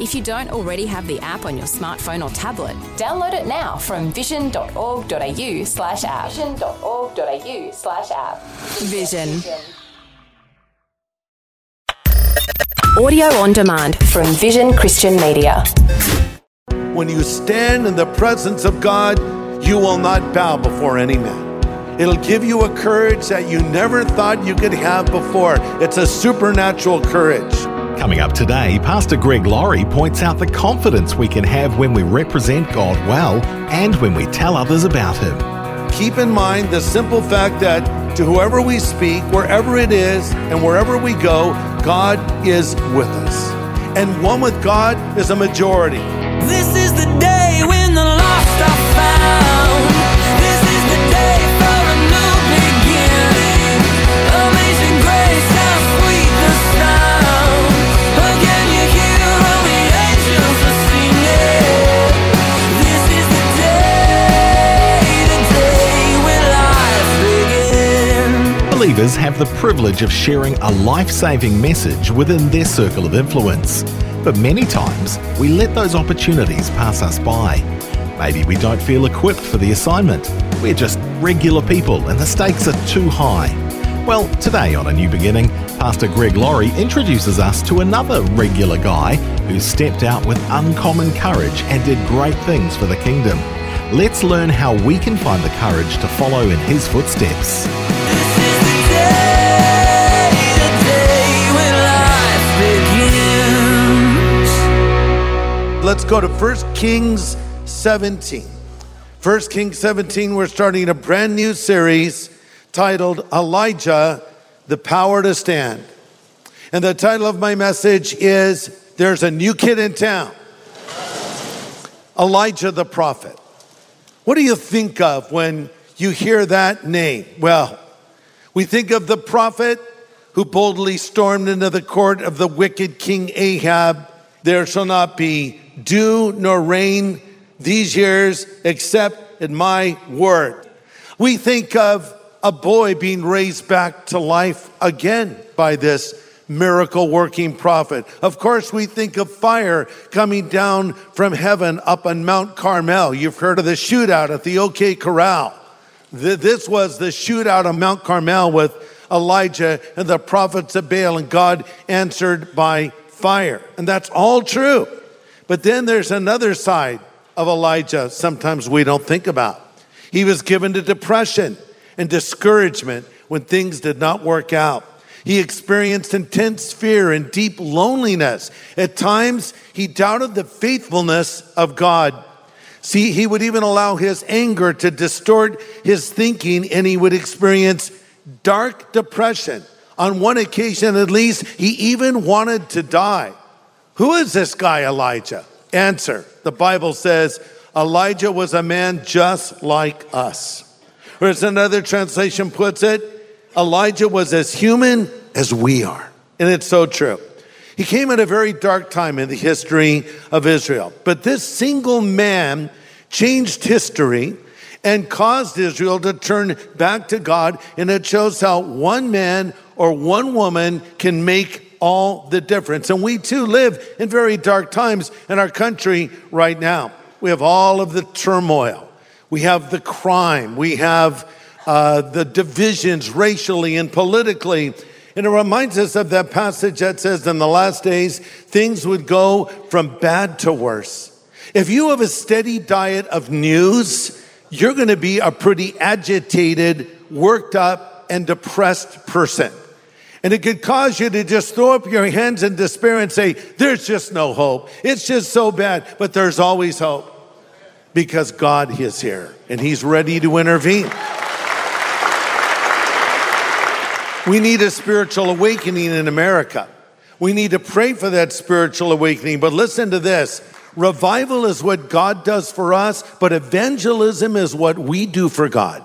If you don't already have the app on your smartphone or tablet, download it now from vision.org.au slash app. Vision.org.au slash app. Vision. Audio on demand from Vision Christian Media. When you stand in the presence of God, you will not bow before any man. It'll give you a courage that you never thought you could have before. It's a supernatural courage. Coming up today, Pastor Greg Laurie points out the confidence we can have when we represent God well and when we tell others about Him. Keep in mind the simple fact that to whoever we speak, wherever it is, and wherever we go, God is with us. And one with God is a majority. This is Have the privilege of sharing a life saving message within their circle of influence. But many times, we let those opportunities pass us by. Maybe we don't feel equipped for the assignment. We're just regular people and the stakes are too high. Well, today on A New Beginning, Pastor Greg Laurie introduces us to another regular guy who stepped out with uncommon courage and did great things for the kingdom. Let's learn how we can find the courage to follow in his footsteps. Let's go to 1 Kings 17. 1 Kings 17, we're starting a brand new series titled Elijah, the Power to Stand. And the title of my message is There's a New Kid in Town Elijah the Prophet. What do you think of when you hear that name? Well, we think of the prophet who boldly stormed into the court of the wicked King Ahab. There shall not be dew nor rain these years except in my word. We think of a boy being raised back to life again by this miracle working prophet. Of course, we think of fire coming down from heaven up on Mount Carmel. You've heard of the shootout at the OK Corral. This was the shootout on Mount Carmel with Elijah and the prophets of Baal, and God answered by fire. And that's all true. But then there's another side of Elijah sometimes we don't think about. He was given to depression and discouragement when things did not work out. He experienced intense fear and deep loneliness. At times, he doubted the faithfulness of God. See, he would even allow his anger to distort his thinking, and he would experience dark depression. On one occasion, at least, he even wanted to die. Who is this guy, Elijah? Answer The Bible says Elijah was a man just like us. Or as another translation puts it, Elijah was as human as we are. And it's so true. He came at a very dark time in the history of Israel. But this single man changed history and caused Israel to turn back to God. And it shows how one man or one woman can make all the difference. And we too live in very dark times in our country right now. We have all of the turmoil, we have the crime, we have uh, the divisions racially and politically. And it reminds us of that passage that says, in the last days, things would go from bad to worse. If you have a steady diet of news, you're going to be a pretty agitated, worked up, and depressed person. And it could cause you to just throw up your hands in despair and say, There's just no hope. It's just so bad. But there's always hope because God is here and He's ready to intervene. We need a spiritual awakening in America. We need to pray for that spiritual awakening. But listen to this Revival is what God does for us, but evangelism is what we do for God.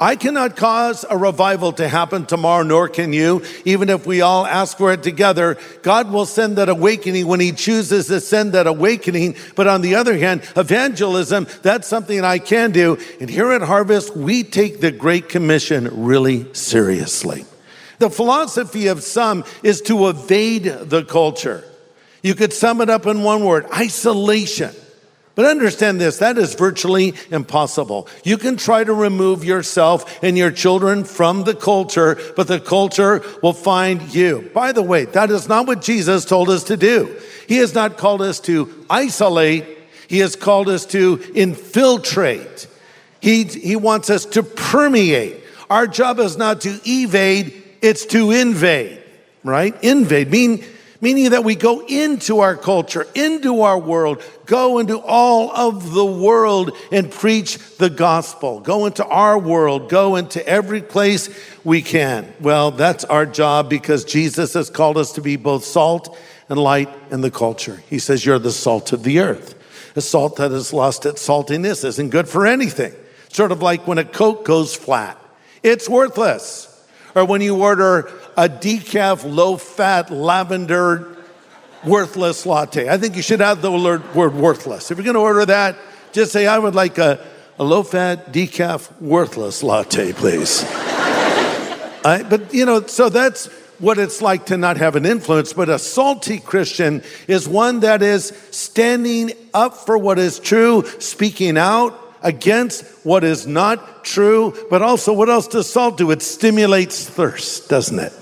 I cannot cause a revival to happen tomorrow, nor can you, even if we all ask for it together. God will send that awakening when He chooses to send that awakening. But on the other hand, evangelism, that's something I can do. And here at Harvest, we take the Great Commission really seriously. The philosophy of some is to evade the culture. You could sum it up in one word isolation. But understand this that is virtually impossible. You can try to remove yourself and your children from the culture, but the culture will find you. By the way, that is not what Jesus told us to do. He has not called us to isolate, He has called us to infiltrate. He, he wants us to permeate. Our job is not to evade, it's to invade, right? Invade, mean, meaning that we go into our culture, into our world, go into all of the world and preach the gospel. Go into our world, go into every place we can. Well, that's our job because Jesus has called us to be both salt and light in the culture. He says, You're the salt of the earth. A salt that has lost its saltiness isn't good for anything. Sort of like when a Coke goes flat, it's worthless. Or when you order a decaf, low fat, lavender, worthless latte. I think you should add the word, word worthless. If you're going to order that, just say, I would like a, a low fat, decaf, worthless latte, please. I, but, you know, so that's what it's like to not have an influence. But a salty Christian is one that is standing up for what is true, speaking out against what is not true. But also, what else does salt do? It stimulates thirst, doesn't it?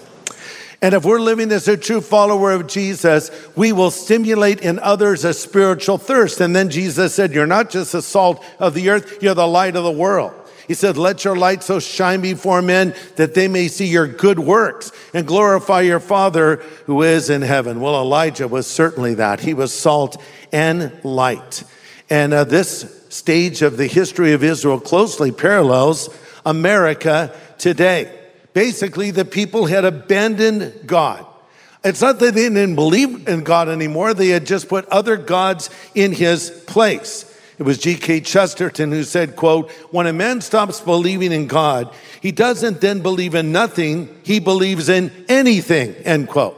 And if we're living as a true follower of Jesus, we will stimulate in others a spiritual thirst. And then Jesus said, You're not just the salt of the earth, you're the light of the world. He said, Let your light so shine before men that they may see your good works and glorify your Father who is in heaven. Well, Elijah was certainly that. He was salt and light. And uh, this stage of the history of Israel closely parallels America today. Basically, the people had abandoned God. It's not that they didn't believe in God anymore, they had just put other gods in his place. It was G.K. Chesterton who said, quote, when a man stops believing in God, he doesn't then believe in nothing, he believes in anything, end quote.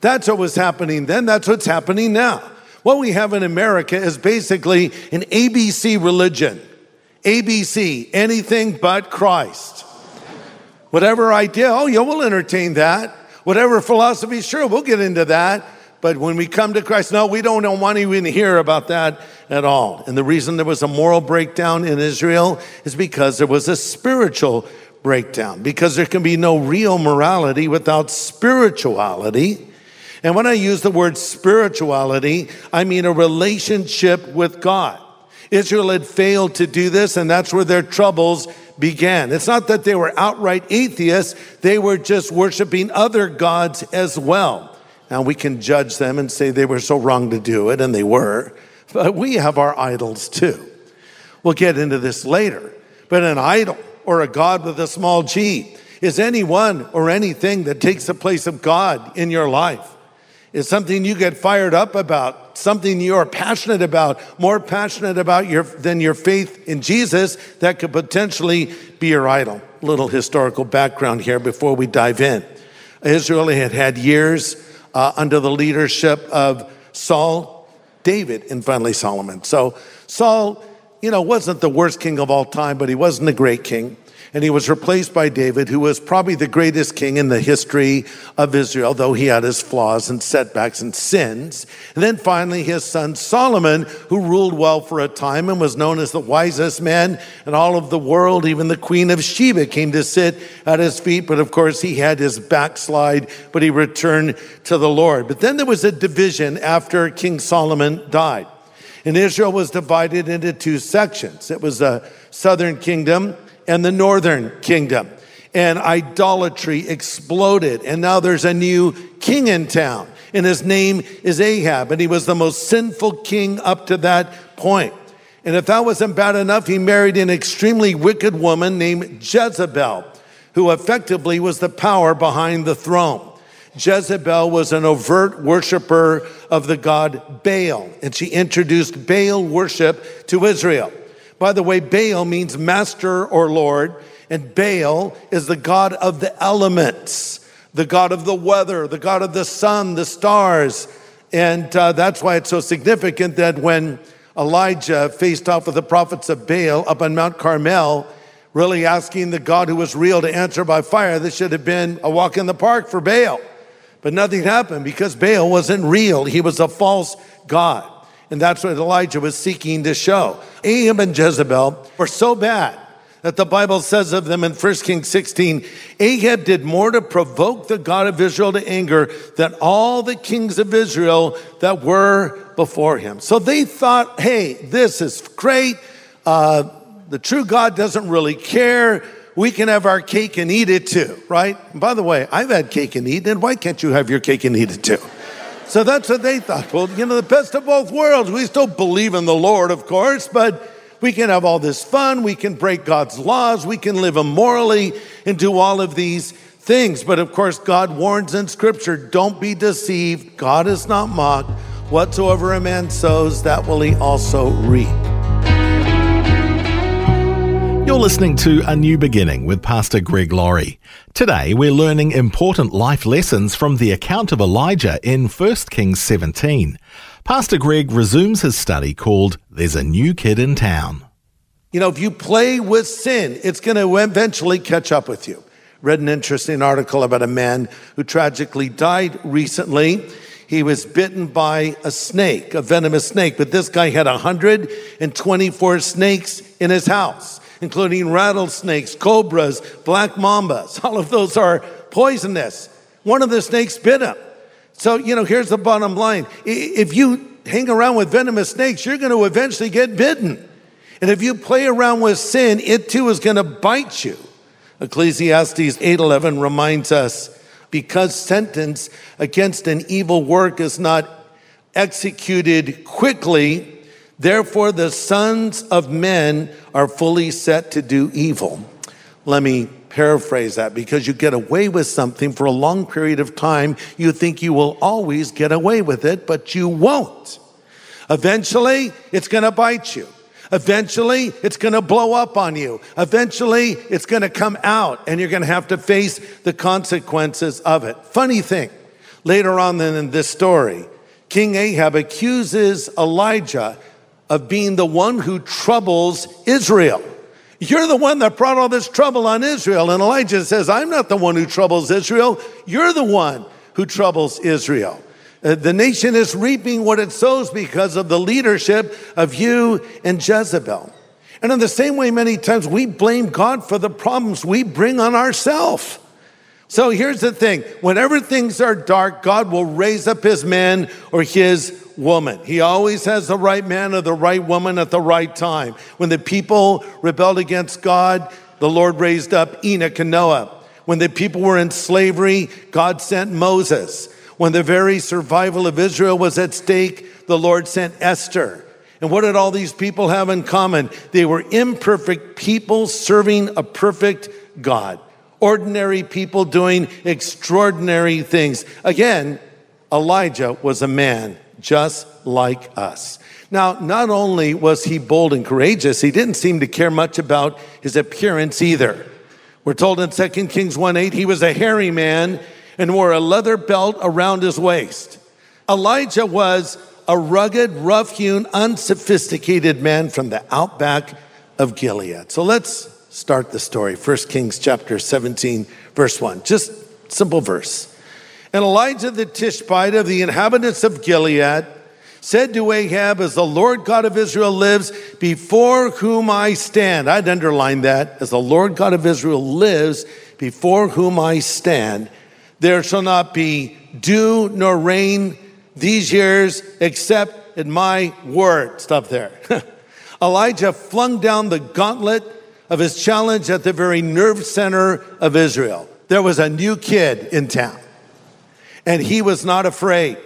That's what was happening then, that's what's happening now. What we have in America is basically an ABC religion. ABC, anything but Christ. Whatever idea, oh, yeah, we'll entertain that. Whatever philosophy, sure, we'll get into that. But when we come to Christ, no, we don't want to even hear about that at all. And the reason there was a moral breakdown in Israel is because there was a spiritual breakdown, because there can be no real morality without spirituality. And when I use the word spirituality, I mean a relationship with God. Israel had failed to do this, and that's where their troubles began. It's not that they were outright atheists, they were just worshiping other gods as well. Now we can judge them and say they were so wrong to do it, and they were, but we have our idols too. We'll get into this later. But an idol or a God with a small g is anyone or anything that takes the place of God in your life is something you get fired up about, something you're passionate about, more passionate about your, than your faith in Jesus, that could potentially be your idol. Little historical background here before we dive in. Israel had had years uh, under the leadership of Saul, David, and finally Solomon. So Saul, you know, wasn't the worst king of all time, but he wasn't a great king and he was replaced by David, who was probably the greatest king in the history of Israel, though he had his flaws and setbacks and sins. And then finally, his son Solomon, who ruled well for a time and was known as the wisest man in all of the world. Even the queen of Sheba came to sit at his feet, but of course, he had his backslide, but he returned to the Lord. But then there was a division after King Solomon died. And Israel was divided into two sections. It was a southern kingdom and the northern kingdom. And idolatry exploded. And now there's a new king in town. And his name is Ahab. And he was the most sinful king up to that point. And if that wasn't bad enough, he married an extremely wicked woman named Jezebel, who effectively was the power behind the throne. Jezebel was an overt worshiper of the god Baal, and she introduced Baal worship to Israel. By the way, Baal means master or lord, and Baal is the god of the elements, the god of the weather, the god of the sun, the stars. And uh, that's why it's so significant that when Elijah faced off with the prophets of Baal up on Mount Carmel, really asking the God who was real to answer by fire, this should have been a walk in the park for Baal. But nothing happened because Baal wasn't real. He was a false God. And that's what Elijah was seeking to show. Ahab and Jezebel were so bad that the Bible says of them in 1 Kings 16 Ahab did more to provoke the God of Israel to anger than all the kings of Israel that were before him. So they thought, hey, this is great. Uh, the true God doesn't really care. We can have our cake and eat it too, right? And by the way, I've had cake and eat it. Why can't you have your cake and eat it too? So that's what they thought. Well, you know, the best of both worlds. We still believe in the Lord, of course, but we can have all this fun. We can break God's laws. We can live immorally and do all of these things. But of course, God warns in Scripture don't be deceived. God is not mocked. Whatsoever a man sows, that will he also reap. You're listening to A New Beginning with Pastor Greg Laurie. Today we're learning important life lessons from the account of Elijah in 1 Kings 17. Pastor Greg resumes his study called There's a New Kid in Town. You know, if you play with sin, it's going to eventually catch up with you. Read an interesting article about a man who tragically died recently. He was bitten by a snake, a venomous snake, but this guy had 124 snakes in his house including rattlesnakes, cobras, black mambas. All of those are poisonous. One of the snakes bit him. So, you know, here's the bottom line. If you hang around with venomous snakes, you're going to eventually get bitten. And if you play around with sin, it too is going to bite you. Ecclesiastes 8:11 reminds us because sentence against an evil work is not executed quickly, Therefore, the sons of men are fully set to do evil. Let me paraphrase that because you get away with something for a long period of time, you think you will always get away with it, but you won't. Eventually, it's going to bite you. Eventually, it's going to blow up on you. Eventually, it's going to come out and you're going to have to face the consequences of it. Funny thing, later on in this story, King Ahab accuses Elijah of being the one who troubles Israel. You're the one that brought all this trouble on Israel. And Elijah says, I'm not the one who troubles Israel. You're the one who troubles Israel. Uh, the nation is reaping what it sows because of the leadership of you and Jezebel. And in the same way, many times we blame God for the problems we bring on ourselves. So here's the thing whenever things are dark, God will raise up his man or his woman. He always has the right man or the right woman at the right time. When the people rebelled against God, the Lord raised up Enoch and Noah. When the people were in slavery, God sent Moses. When the very survival of Israel was at stake, the Lord sent Esther. And what did all these people have in common? They were imperfect people serving a perfect God ordinary people doing extraordinary things. Again, Elijah was a man just like us. Now, not only was he bold and courageous, he didn't seem to care much about his appearance either. We're told in 2 Kings 1 8, he was a hairy man and wore a leather belt around his waist. Elijah was a rugged, rough hewn, unsophisticated man from the outback of Gilead. So let's start the story. 1 Kings chapter 17, verse 1. Just simple verse. And Elijah the Tishbite of the inhabitants of Gilead said to Ahab, As the Lord God of Israel lives, before whom I stand. I'd underline that. As the Lord God of Israel lives, before whom I stand, there shall not be dew nor rain these years except in my word. Stop there. Elijah flung down the gauntlet of his challenge at the very nerve center of Israel. There was a new kid in town, and he was not afraid.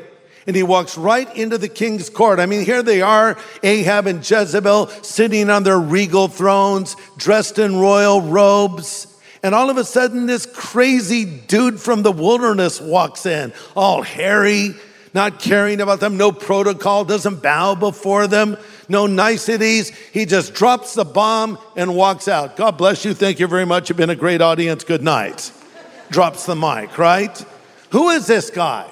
And he walks right into the king's court. I mean, here they are, Ahab and Jezebel sitting on their regal thrones, dressed in royal robes. And all of a sudden, this crazy dude from the wilderness walks in, all hairy, not caring about them, no protocol, doesn't bow before them, no niceties. He just drops the bomb and walks out. God bless you. Thank you very much. You've been a great audience. Good night. Drops the mic, right? Who is this guy?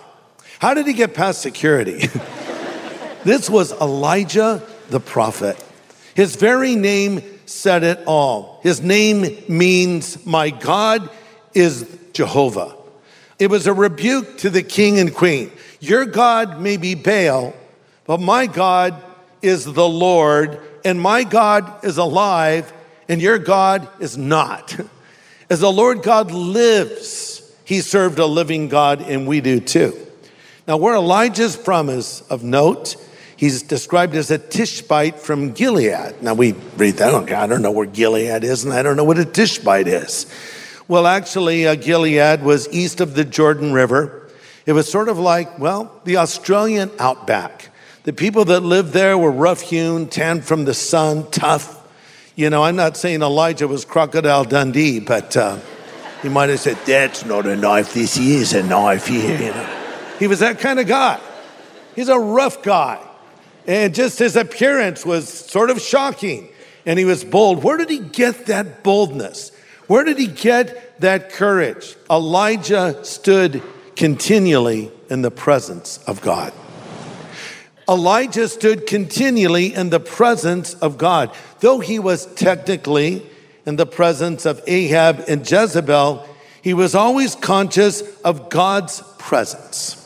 How did he get past security? this was Elijah the prophet. His very name said it all. His name means, My God is Jehovah. It was a rebuke to the king and queen. Your God may be Baal, but my God is the Lord, and my God is alive, and your God is not. As the Lord God lives, he served a living God, and we do too. Now, where Elijah's promise of note, he's described as a Tishbite from Gilead. Now, we read that, okay, I don't know where Gilead is, and I don't know what a Tishbite is. Well, actually, uh, Gilead was east of the Jordan River. It was sort of like, well, the Australian outback. The people that lived there were rough hewn, tanned from the sun, tough. You know, I'm not saying Elijah was Crocodile Dundee, but uh, he might have said, That's not a knife, this is a knife here, you know. He was that kind of guy. He's a rough guy. And just his appearance was sort of shocking. And he was bold. Where did he get that boldness? Where did he get that courage? Elijah stood continually in the presence of God. Elijah stood continually in the presence of God. Though he was technically in the presence of Ahab and Jezebel, he was always conscious of God's presence.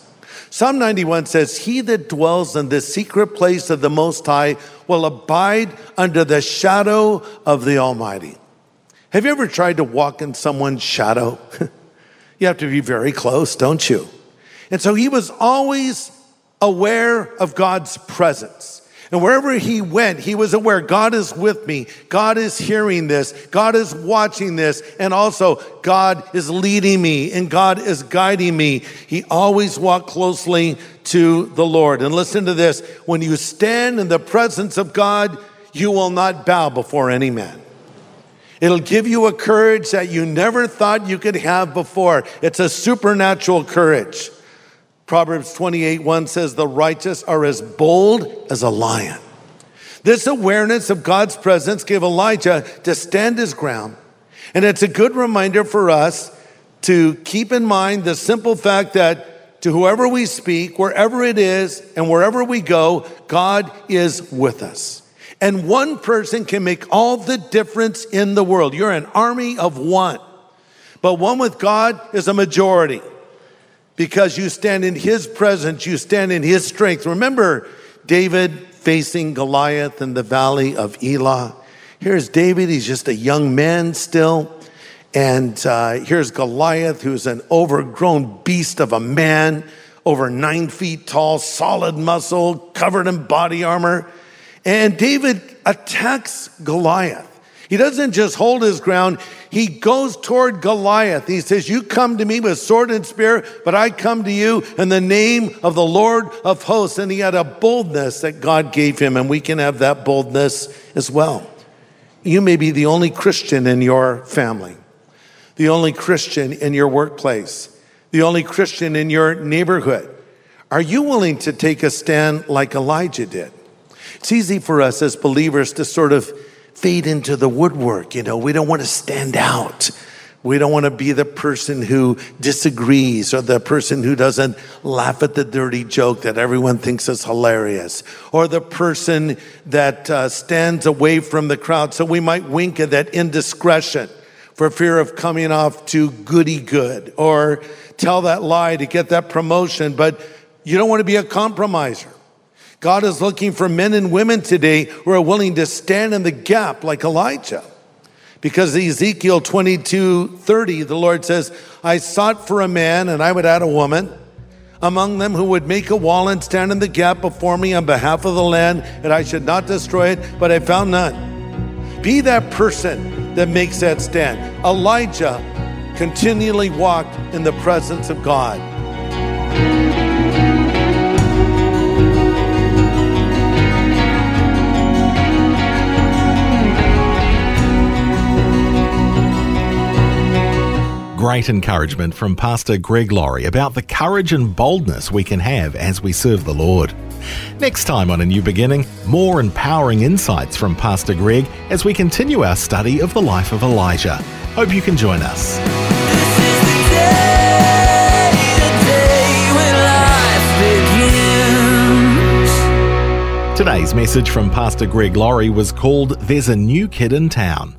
Psalm 91 says, He that dwells in the secret place of the Most High will abide under the shadow of the Almighty. Have you ever tried to walk in someone's shadow? you have to be very close, don't you? And so he was always aware of God's presence. And wherever he went, he was aware God is with me. God is hearing this. God is watching this. And also, God is leading me and God is guiding me. He always walked closely to the Lord. And listen to this when you stand in the presence of God, you will not bow before any man. It'll give you a courage that you never thought you could have before. It's a supernatural courage. Proverbs 28 1 says, The righteous are as bold as a lion. This awareness of God's presence gave Elijah to stand his ground. And it's a good reminder for us to keep in mind the simple fact that to whoever we speak, wherever it is, and wherever we go, God is with us. And one person can make all the difference in the world. You're an army of one, but one with God is a majority because you stand in his presence, you stand in his strength. Remember David facing Goliath in the valley of Elah. Here's David, he's just a young man still. And uh, here's Goliath, who's an overgrown beast of a man, over nine feet tall, solid muscle, covered in body armor. And David attacks Goliath. He doesn't just hold his ground, he goes toward Goliath. He says, You come to me with sword and spear, but I come to you in the name of the Lord of hosts. And he had a boldness that God gave him, and we can have that boldness as well. You may be the only Christian in your family, the only Christian in your workplace, the only Christian in your neighborhood. Are you willing to take a stand like Elijah did? It's easy for us as believers to sort of fade into the woodwork. You know, we don't want to stand out. We don't want to be the person who disagrees or the person who doesn't laugh at the dirty joke that everyone thinks is hilarious or the person that uh, stands away from the crowd. So we might wink at that indiscretion for fear of coming off too goody good or tell that lie to get that promotion. But you don't want to be a compromiser. God is looking for men and women today who are willing to stand in the gap like Elijah. Because Ezekiel 22 30, the Lord says, I sought for a man, and I would add a woman, among them who would make a wall and stand in the gap before me on behalf of the land, and I should not destroy it, but I found none. Be that person that makes that stand. Elijah continually walked in the presence of God. Great encouragement from Pastor Greg Laurie about the courage and boldness we can have as we serve the Lord. Next time on A New Beginning, more empowering insights from Pastor Greg as we continue our study of the life of Elijah. Hope you can join us. This is the day, the day when life begins. Today's message from Pastor Greg Laurie was called There's a New Kid in Town.